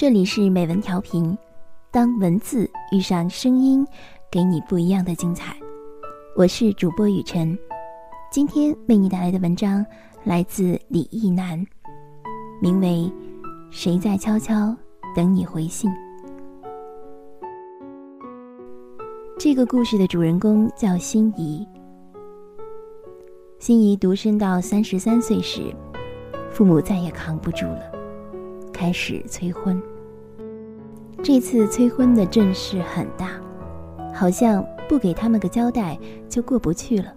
这里是美文调频，当文字遇上声音，给你不一样的精彩。我是主播雨晨，今天为你带来的文章来自李意南，名为《谁在悄悄等你回信》。这个故事的主人公叫心怡。心怡独身到三十三岁时，父母再也扛不住了，开始催婚。这次催婚的阵势很大，好像不给他们个交代就过不去了。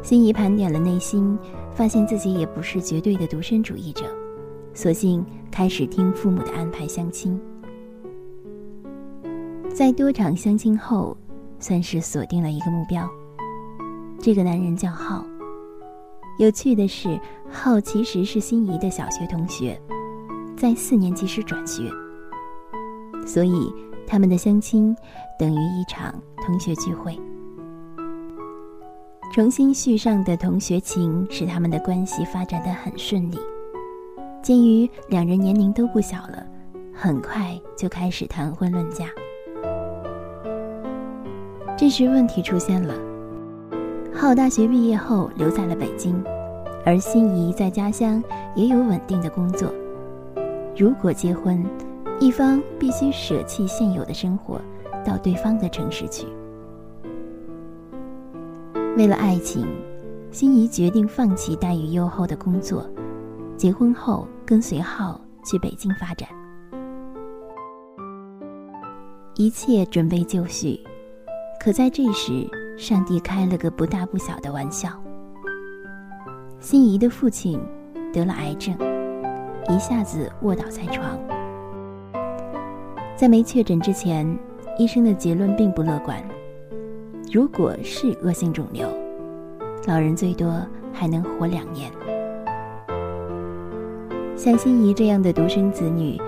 心怡盘点了内心，发现自己也不是绝对的独身主义者，索性开始听父母的安排相亲。在多场相亲后，算是锁定了一个目标。这个男人叫浩。有趣的是，浩其实是心仪的小学同学，在四年级时转学。所以，他们的相亲等于一场同学聚会。重新续上的同学情，使他们的关系发展的很顺利。鉴于两人年龄都不小了，很快就开始谈婚论嫁。这时，问题出现了。浩大学毕业后留在了北京，而心仪在家乡也有稳定的工作。如果结婚，一方必须舍弃现有的生活，到对方的城市去。为了爱情，心仪决定放弃待遇优厚的工作，结婚后跟随浩去北京发展。一切准备就绪，可在这时，上帝开了个不大不小的玩笑。心仪的父亲得了癌症，一下子卧倒在床。在没确诊之前，医生的结论并不乐观。如果是恶性肿瘤，老人最多还能活两年。像心仪这样的独生子女，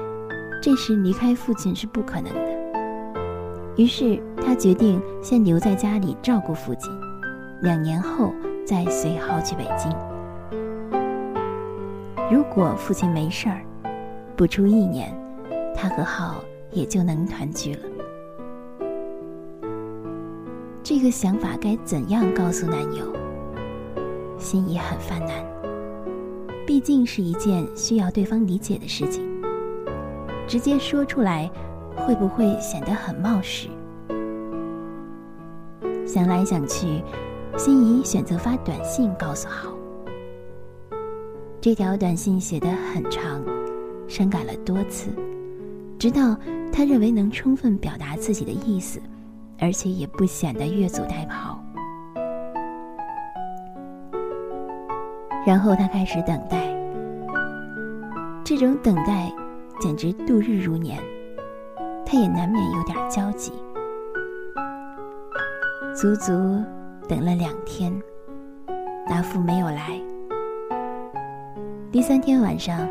这时离开父亲是不可能的。于是他决定先留在家里照顾父亲，两年后再随浩去北京。如果父亲没事儿，不出一年，他和浩。也就能团聚了。这个想法该怎样告诉男友？心怡很犯难，毕竟是一件需要对方理解的事情。直接说出来，会不会显得很冒失？想来想去，心怡选择发短信告诉浩。这条短信写得很长，删改了多次。直到他认为能充分表达自己的意思，而且也不显得越俎代庖。然后他开始等待，这种等待简直度日如年，他也难免有点焦急。足足等了两天，答复没有来。第三天晚上，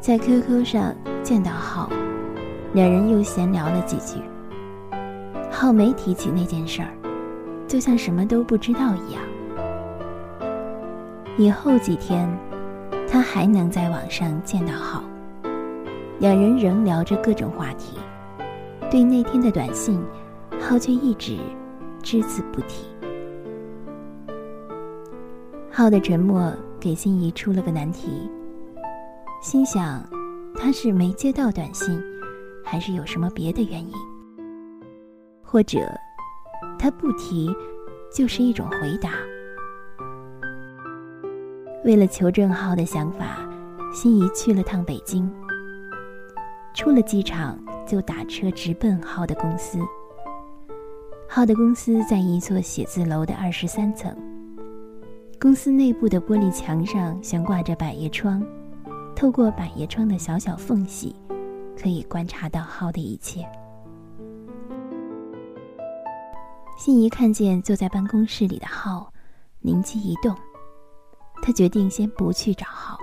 在 QQ 上见到浩。两人又闲聊了几句，浩没提起那件事儿，就像什么都不知道一样。以后几天，他还能在网上见到浩，两人仍聊着各种话题。对那天的短信，浩却一直只字不提。浩的沉默给心仪出了个难题，心想他是没接到短信。还是有什么别的原因，或者他不提，就是一种回答。为了求证浩的想法，心仪去了趟北京。出了机场就打车直奔浩的公司。浩的公司在一座写字楼的二十三层。公司内部的玻璃墙上悬挂着百叶窗，透过百叶窗的小小缝隙。可以观察到浩的一切。心仪看见坐在办公室里的浩，灵机一动，他决定先不去找浩，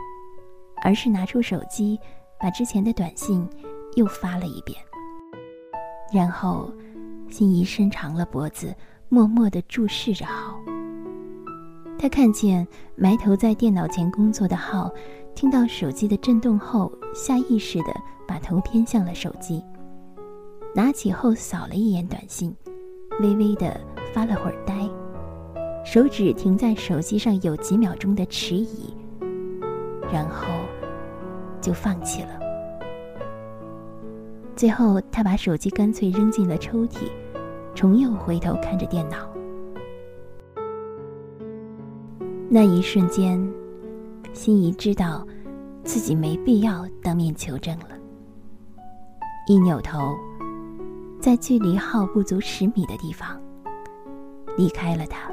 而是拿出手机，把之前的短信又发了一遍。然后，心仪伸长了脖子，默默地注视着浩。他看见埋头在电脑前工作的浩，听到手机的震动后，下意识的把头偏向了手机，拿起后扫了一眼短信，微微的发了会儿呆，手指停在手机上有几秒钟的迟疑，然后就放弃了。最后，他把手机干脆扔进了抽屉，重又回头看着电脑。那一瞬间，心仪知道自己没必要当面求证了。一扭头，在距离号不足十米的地方离开了他。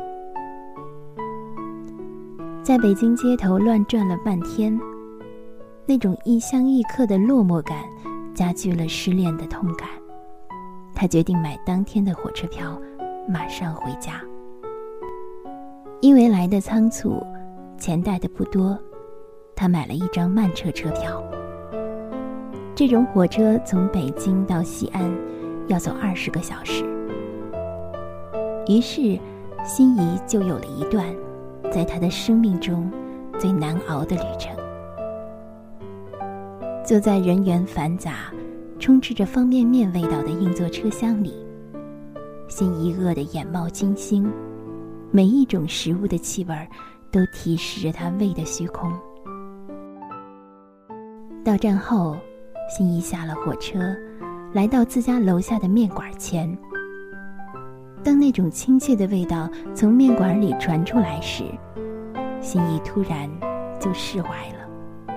在北京街头乱转了半天，那种异乡异客的落寞感。加剧了失恋的痛感，他决定买当天的火车票，马上回家。因为来的仓促，钱带的不多，他买了一张慢车车票。这种火车从北京到西安要走二十个小时，于是心仪就有了一段在他的生命中最难熬的旅程。坐在人员繁杂、充斥着方便面味道的硬座车厢里，心一饿得眼冒金星，每一种食物的气味都提示着他胃的虚空。到站后，心仪下了火车，来到自家楼下的面馆前。当那种亲切的味道从面馆里传出来时，心一突然就释怀了。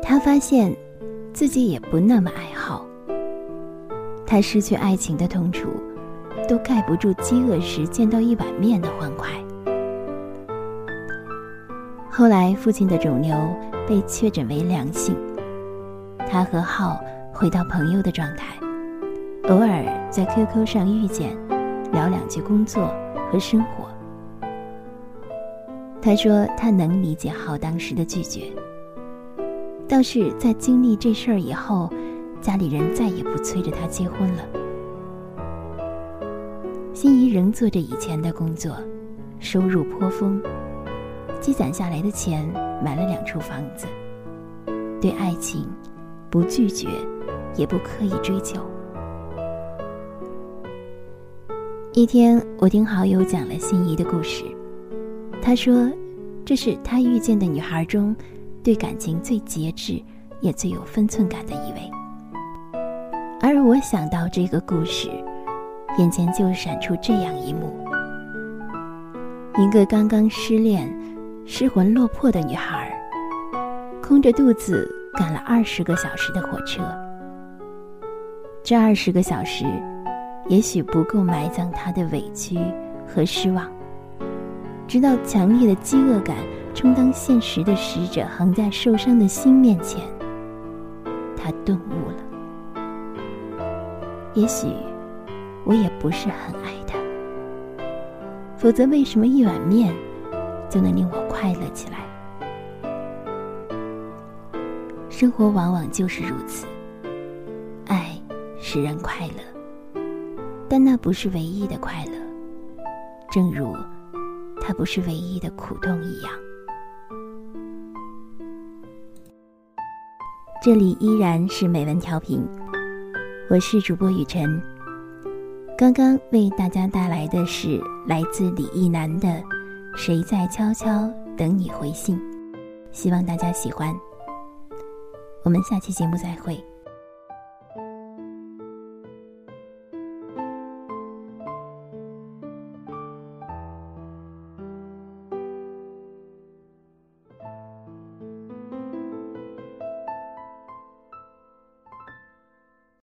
他发现，自己也不那么爱好。他失去爱情的痛楚，都盖不住饥饿时见到一碗面的欢快。后来，父亲的肿瘤被确诊为良性，他和浩回到朋友的状态，偶尔在 QQ 上遇见，聊两句工作和生活。他说，他能理解浩当时的拒绝。倒是在经历这事儿以后，家里人再也不催着他结婚了。心仪仍做着以前的工作，收入颇丰，积攒下来的钱买了两处房子。对爱情，不拒绝，也不刻意追求。一天，我听好友讲了心仪的故事，他说，这是他遇见的女孩中。对感情最节制，也最有分寸感的一位。而我想到这个故事，眼前就闪出这样一幕：一个刚刚失恋、失魂落魄的女孩，空着肚子赶了二十个小时的火车。这二十个小时，也许不够埋葬她的委屈和失望，直到强烈的饥饿感。充当现实的使者，横在受伤的心面前，他顿悟了。也许我也不是很爱他，否则为什么一碗面就能令我快乐起来？生活往往就是如此，爱使人快乐，但那不是唯一的快乐，正如它不是唯一的苦痛一样。这里依然是美文调频，我是主播雨晨。刚刚为大家带来的是来自李一男的《谁在悄悄等你回信》，希望大家喜欢。我们下期节目再会。